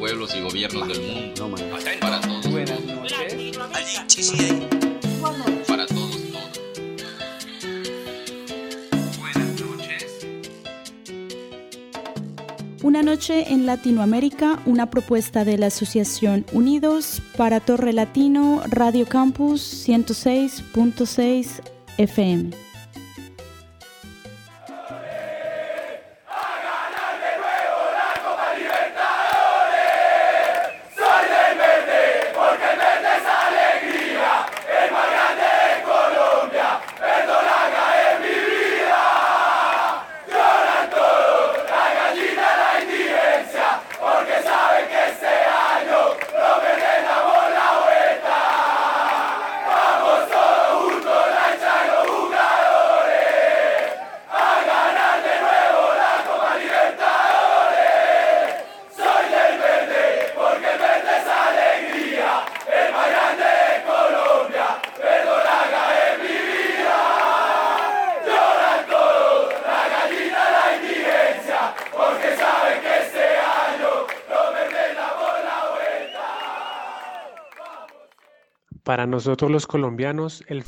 pueblos y gobiernos del mundo. Para todos. Para todos, todos. Una noche en Latinoamérica, una propuesta de la Asociación Unidos para Torre Latino Radio Campus 106.6 FM.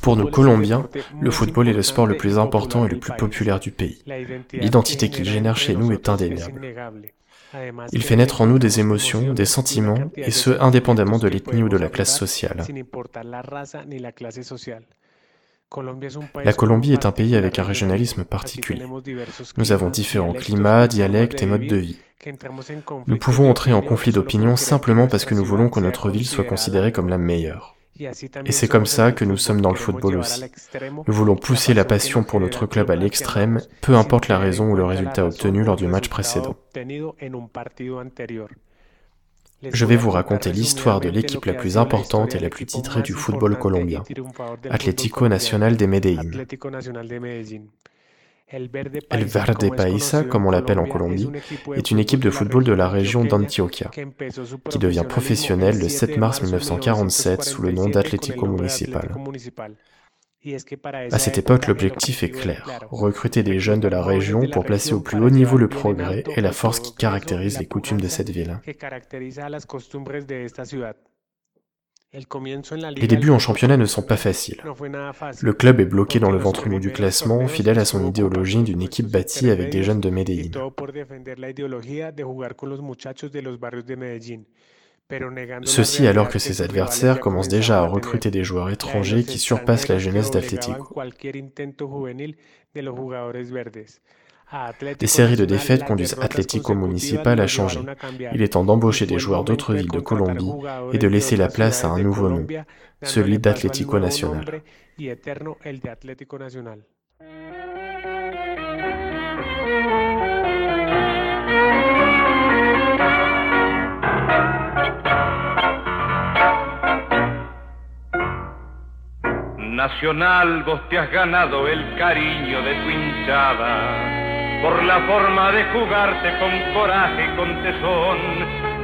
Pour nous Colombiens, le football est le sport le plus important et le plus populaire du pays. L'identité qu'il génère chez nous est indéniable. Il fait naître en nous des émotions, des sentiments, et ce indépendamment de l'ethnie ou de la classe sociale. La Colombie est un pays avec un régionalisme particulier. Nous avons différents climats, dialectes et modes de vie. Nous pouvons entrer en conflit d'opinion simplement parce que nous voulons que notre ville soit considérée comme la meilleure. Et c'est comme ça que nous sommes dans le football aussi. Nous voulons pousser la passion pour notre club à l'extrême, peu importe la raison ou le résultat obtenu lors du match précédent. Je vais vous raconter l'histoire de l'équipe la plus importante et la plus titrée du football colombien, Atlético Nacional de Medellín. El Verde Paisa, comme on l'appelle en Colombie, est une équipe de football de la région d'Antioquia, qui devient professionnelle le 7 mars 1947 sous le nom d'Atlético Municipal. À cette époque, l'objectif est clair, recruter des jeunes de la région pour placer au plus haut niveau le progrès et la force qui caractérise les coutumes de cette ville. Les débuts en championnat ne sont pas faciles. Le club est bloqué dans le ventre mou du classement, fidèle à son idéologie d'une équipe bâtie avec des jeunes de Medellín. Ceci alors que ses adversaires commencent déjà à recruter des joueurs étrangers qui surpassent la jeunesse d'Atlético. Des séries de défaites conduisent Atlético Municipal à changer. Il est temps d'embaucher des joueurs d'autres villes de Colombie et de laisser la place à un nouveau nom, celui d'Atlético Nacional. Nacional, vos te has ganado el cariño de tu hinchada por la forma de jugarte con coraje y con tesón.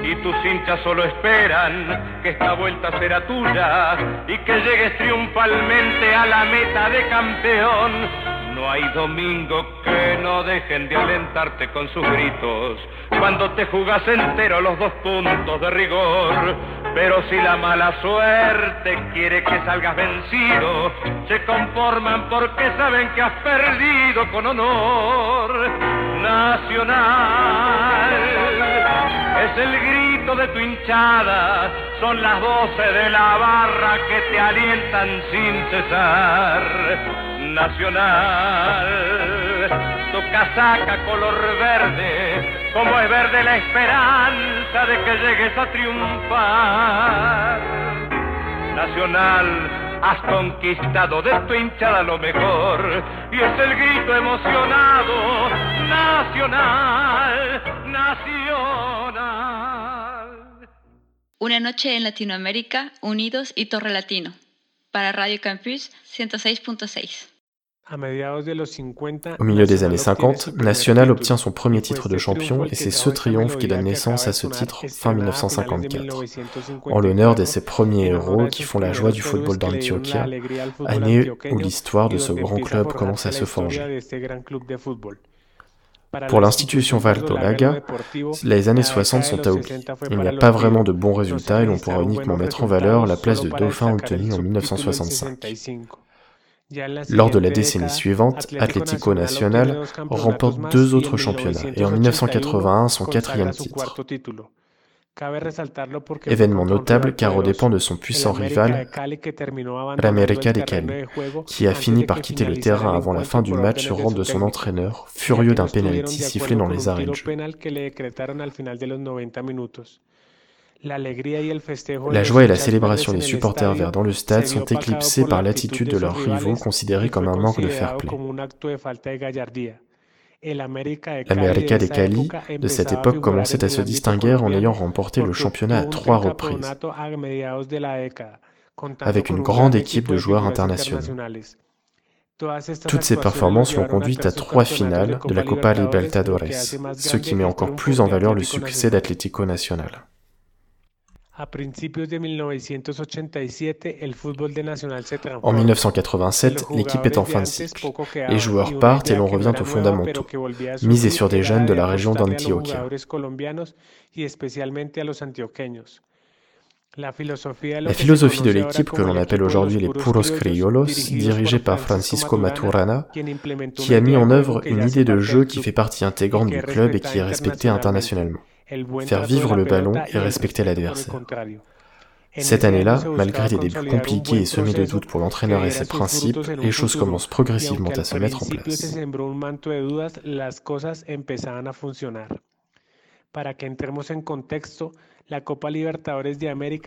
Y tus hinchas solo esperan que esta vuelta será tuya y que llegues triunfalmente a la meta de campeón. No hay domingo que no dejen de alentarte con sus gritos cuando te jugas entero los dos puntos de rigor. Pero si la mala suerte quiere que salgas vencido, se conforman porque saben que has perdido con honor nacional. Es el grito de tu hinchada, son las voces de la barra que te alientan sin cesar. Nacional, tu casaca color verde como es verde la esperanza de que llegues a triunfar. Nacional, has conquistado de tu hinchada lo mejor y es el grito emocionado, nacional, nacional. Una noche en Latinoamérica, Unidos y Torre Latino, para Radio Campus 106.6. Au milieu des années 50, National obtient son premier titre de champion et c'est ce triomphe qui donne naissance à ce titre fin 1954, en l'honneur de ses premiers héros qui font la joie du football d'Antioquia, année où l'histoire de ce grand club commence à se forger. Pour l'institution Valdolaga, les années 60 sont à oublier. Il n'y a pas vraiment de bons résultats et l'on pourra uniquement mettre en valeur la place de dauphin obtenue en 1965. Lors de la décennie suivante, Atlético Nacional remporte deux autres championnats et en 1981 son quatrième titre. Événement notable car au dépend de son puissant rival, l'América de Cali, qui a fini par quitter le terrain avant la fin du match sur rang de son entraîneur, furieux d'un pénalty sifflé dans les arrêts de jeu. La joie et la célébration des supporters verts dans le stade sont éclipsées par l'attitude de leurs rivaux considérés comme un manque de fair play. L'América de Cali de cette époque commençait à se distinguer en ayant remporté le championnat à trois reprises, avec une grande équipe de joueurs internationaux. Toutes ces performances l'ont conduite à trois finales de la Copa Libertadores, ce qui met encore plus en valeur le succès d'Atlético Nacional. En 1987, l'équipe est en fin de cycle. Les joueurs partent et l'on revient aux fondamentaux, miser sur des jeunes de la région d'Antioquia. La philosophie de l'équipe que l'on appelle aujourd'hui les Puros Criollos, dirigée par Francisco Maturana, qui a mis en œuvre une idée de jeu qui fait partie intégrante du club et qui est respectée internationalement faire vivre le ballon et respecter l'adversaire. Cette année-là, malgré des débuts compliqués et semés de doutes pour l'entraîneur et ses principes, les choses commencent progressivement à se mettre en place.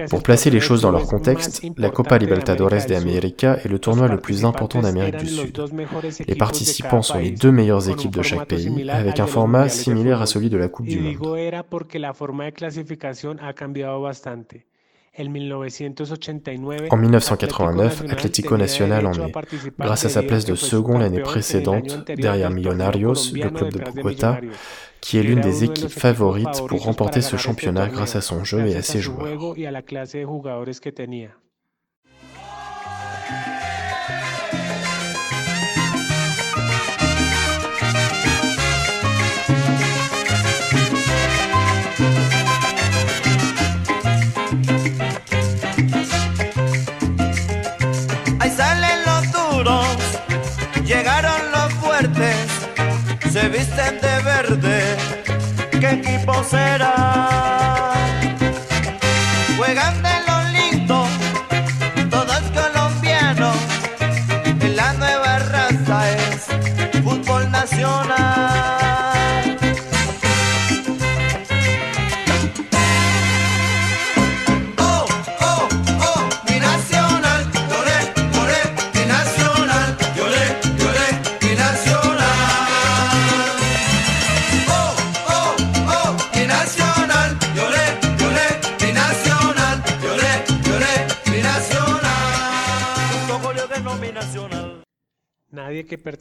Pour placer les choses dans leur contexte, la Copa Libertadores de América est le tournoi le plus important d'Amérique du Sud. Les participants sont les deux meilleures équipes de chaque pays, avec un format similaire à celui de la Coupe du Monde. En 1989, Atlético Nacional en est, grâce à sa place de second l'année précédente, derrière Millonarios, le club de Bogota, qui est l'une des équipes favorites pour remporter ce championnat grâce à son jeu et à ses joueurs. Equipo será?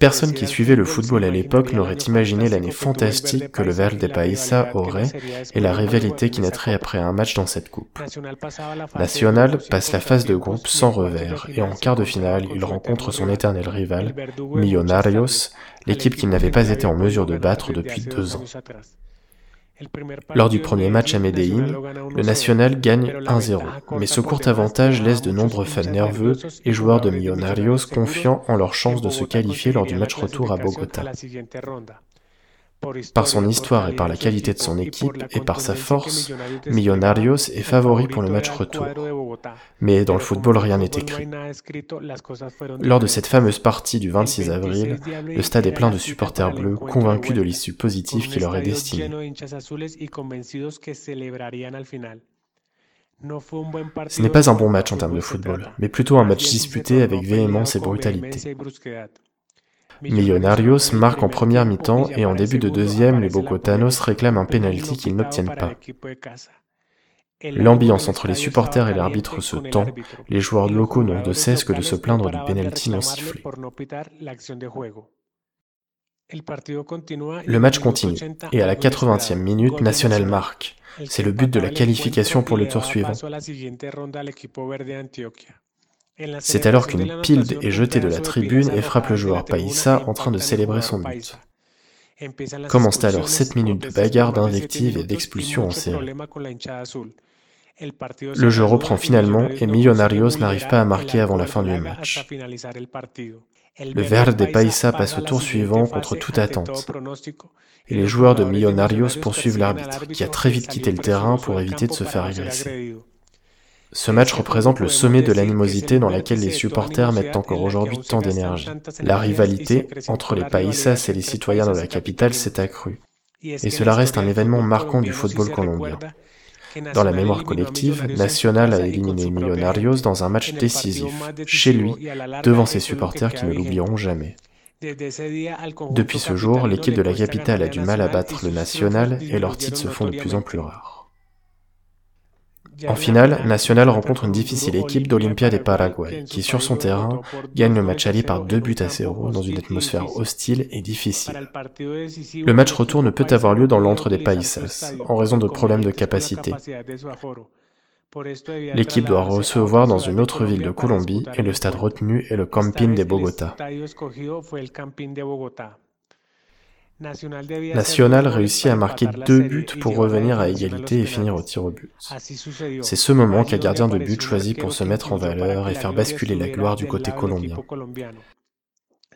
Personne qui suivait le football à l'époque n'aurait imaginé l'année fantastique que le Verde de Paisa aurait et la rivalité qui naîtrait après un match dans cette coupe. Nacional passe la phase de groupe sans revers et en quart de finale, il rencontre son éternel rival, Millonarios, l'équipe qu'il n'avait pas été en mesure de battre depuis deux ans. Lors du premier match à Medellín, le Nacional gagne 1-0, mais ce court avantage laisse de nombreux fans nerveux et joueurs de Millonarios confiants en leur chance de se qualifier lors du match retour à Bogota. Par son histoire et par la qualité de son équipe et par sa force, Millonarios est favori pour le match retour. Mais dans le football, rien n'est écrit. Lors de cette fameuse partie du 26 avril, le stade est plein de supporters bleus convaincus de l'issue positive qui leur est destinée. Ce n'est pas un bon match en termes de football, mais plutôt un match disputé avec véhémence et brutalité. Millonarios marque en première mi-temps et en début de deuxième, les Bogotanos réclament un penalty qu'ils n'obtiennent pas. L'ambiance entre les supporters et l'arbitre se tend, les joueurs locaux n'ont de cesse que de se plaindre du penalty non sifflé. Le match continue, et à la 80e minute, National marque. C'est le but de la qualification pour le tour suivant. C'est alors qu'une pile est jetée de la tribune et frappe le joueur Païssa en train de célébrer son but. Commencent alors 7 minutes de bagarre, d'invectives et d'expulsions en série. Le jeu reprend finalement et Millonarios n'arrive pas à marquer avant la fin du match. Le Verde Paisa passe au tour suivant contre toute attente. Et les joueurs de Millonarios poursuivent l'arbitre, qui a très vite quitté le terrain pour éviter de se faire agresser. Ce match représente le sommet de l'animosité dans laquelle les supporters mettent encore aujourd'hui tant d'énergie. La rivalité entre les paisas et les citoyens de la capitale s'est accrue. Et cela reste un événement marquant du football colombien. Dans la mémoire collective, Nacional a éliminé Millonarios dans un match décisif, chez lui, devant ses supporters qui ne l'oublieront jamais. Depuis ce jour, l'équipe de la capitale a du mal à battre le Nacional et leurs titres se font de plus en plus rares. En finale, Nacional rencontre une difficile équipe d'Olympia des Paraguay, qui sur son terrain gagne le match aller par deux buts à zéro dans une atmosphère hostile et difficile. Le match retour ne peut avoir lieu dans l'antre des Paisas, en raison de problèmes de capacité. L'équipe doit recevoir dans une autre ville de Colombie et le stade retenu est le Campín de Bogota. National réussit à marquer deux buts pour revenir à égalité et finir au tir au but. C'est ce moment qu'un gardien de but choisit pour se mettre en valeur et faire basculer la gloire du côté colombien.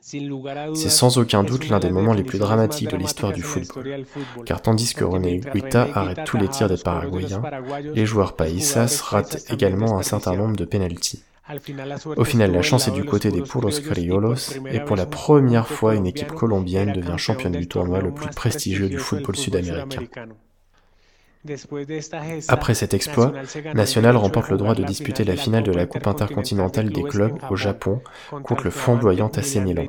C'est sans aucun doute l'un des moments les plus dramatiques de l'histoire du football, car tandis que René Guita arrête tous les tirs des Paraguayens, les joueurs paisas ratent également un certain nombre de pénalties. Au final, la chance est du côté des Puros Criollos et pour la première fois, une équipe colombienne devient championne du tournoi le plus prestigieux du football sud-américain. Après cet exploit, National remporte le droit de disputer la finale de la Coupe intercontinentale des clubs au Japon contre le flamboyant AC Milan.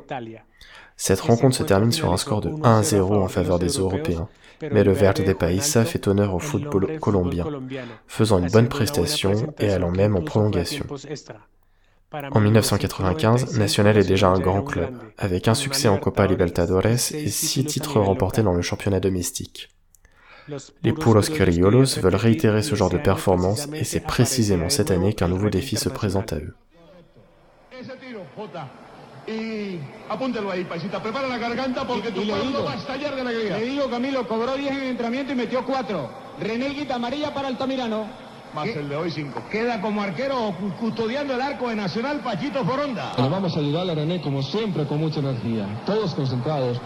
Cette rencontre se termine sur un score de 1-0 en faveur des Européens, mais le Verde de Paisa fait honneur au football colombien, faisant une bonne prestation et allant même en prolongation. En 1995, Nacional est déjà un grand club, avec un succès en Copa Libertadores et six titres remportés dans le championnat domestique. Les Puros Criollos veulent réitérer ce genre de performance et c'est précisément cette année qu'un nouveau défi se présente à eux. Y apúntelo ahí, paisita. Prepara la garganta porque tu pueblo va a estallar de alegría. Le digo, Camilo, cobró 10 en el entrenamiento y metió 4. René Guita amarilla para Altamirano. Más el de hoy 5. Queda como arquero custodiando el arco de Nacional Pachito Foronda. Bueno, vamos a ayudar a René como siempre con mucha energía. Todos concentrados.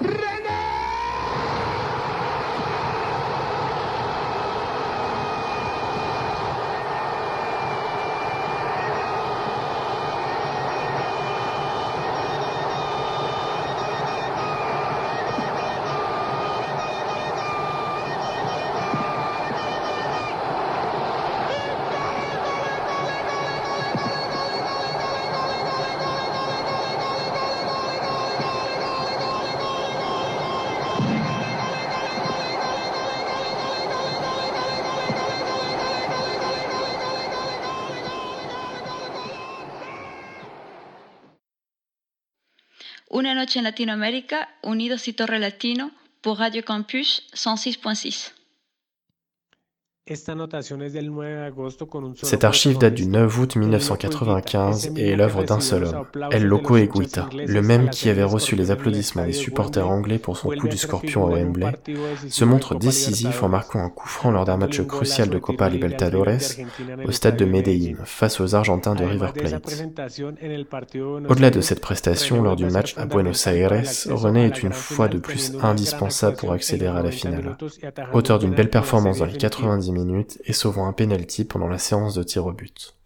¡René! Una noche en Latinoamérica, Unidos y Torre Latino, pour Radio Campus 106.6. Cette archive date du 9 août 1995 et est l'œuvre d'un seul homme, El Loco Eguita, le même qui avait reçu les applaudissements des supporters anglais pour son coup du scorpion au Wembley, se montre décisif en marquant un coup franc lors d'un match crucial de Copa Libertadores au stade de Medellín. Face aux Argentins de River Plate. Au-delà de cette prestation lors du match à Buenos Aires, René est une fois de plus indispensable pour accélérer à la finale. Auteur d'une belle performance dans les 90 minutes et sauvant un penalty pendant la séance de tir au but.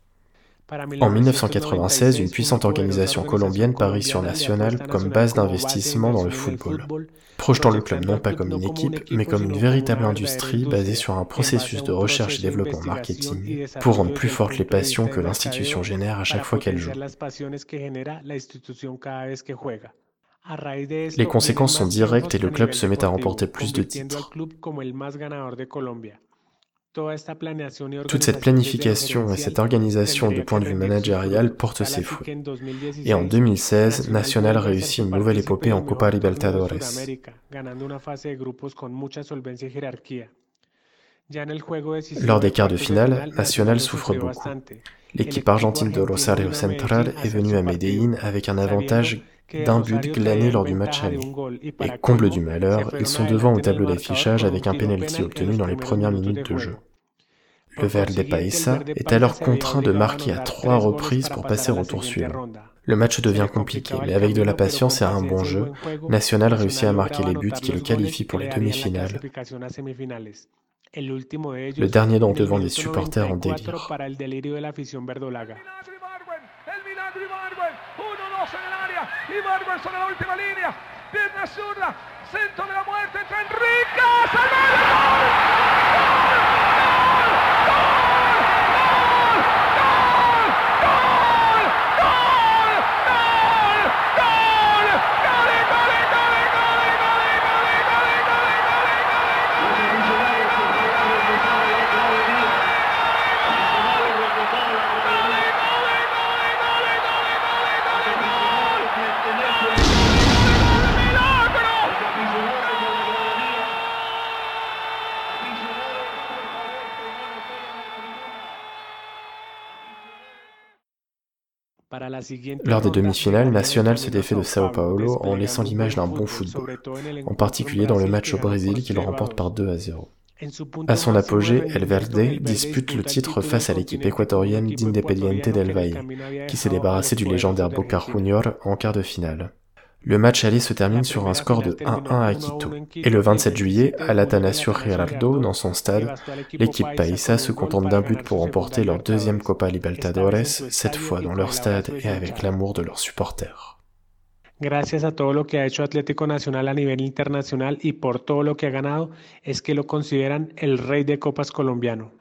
En 1996, une puissante organisation colombienne parie sur National comme base d'investissement dans le football, projetant le club non pas comme une équipe, mais comme une véritable industrie basée sur un processus de recherche et développement marketing pour rendre plus fortes les passions que l'institution génère à chaque fois qu'elle joue. Les conséquences sont directes et le club se met à remporter plus de titres. Toute cette planification et cette organisation du point de vue managérial portent ses fruits. Et en 2016, Nacional réussit une nouvelle épopée en Copa Libertadores. Lors des quarts de finale, Nacional souffre beaucoup. L'équipe argentine de Rosario Central est venue à Medellín avec un avantage d'un but glané lors du match aller. Et comble du malheur, ils sont devant au tableau d'affichage avec un penalty obtenu dans les premières minutes de jeu. Le Verde Paisa est alors contraint de marquer à trois reprises pour passer au tour suivant. Le match devient compliqué, mais avec de la patience et un bon jeu, Nacional réussit à marquer les buts qui le qualifient pour les demi-finales. Le dernier donc devant les supporters en délire. y Barber sobre la última línea, pierna zurda, centro de la muerte, entra Enrique, ¡Salvador! Lors des demi-finales, Nacional se défait de Sao Paulo en laissant l'image d'un bon football, en particulier dans le match au Brésil qu'il remporte par 2 à 0. À son apogée, El Verde dispute le titre face à l'équipe équatorienne d'Independiente del Valle, qui s'est débarrassé du légendaire Boca Junior en quart de finale. Le match aller se termine sur un score de 1-1 à Quito. Et le 27 juillet, à l'Atanasio Gerardo, dans son stade, l'équipe Paisa se contente d'un but pour remporter leur deuxième Copa Libertadores, cette fois dans leur stade et avec l'amour de leurs supporters. Gracias a todo lo que ha hecho Atlético Nacional a nivel internacional y por todo lo que ha ganado, es que lo consideran el rey de copas colombiano.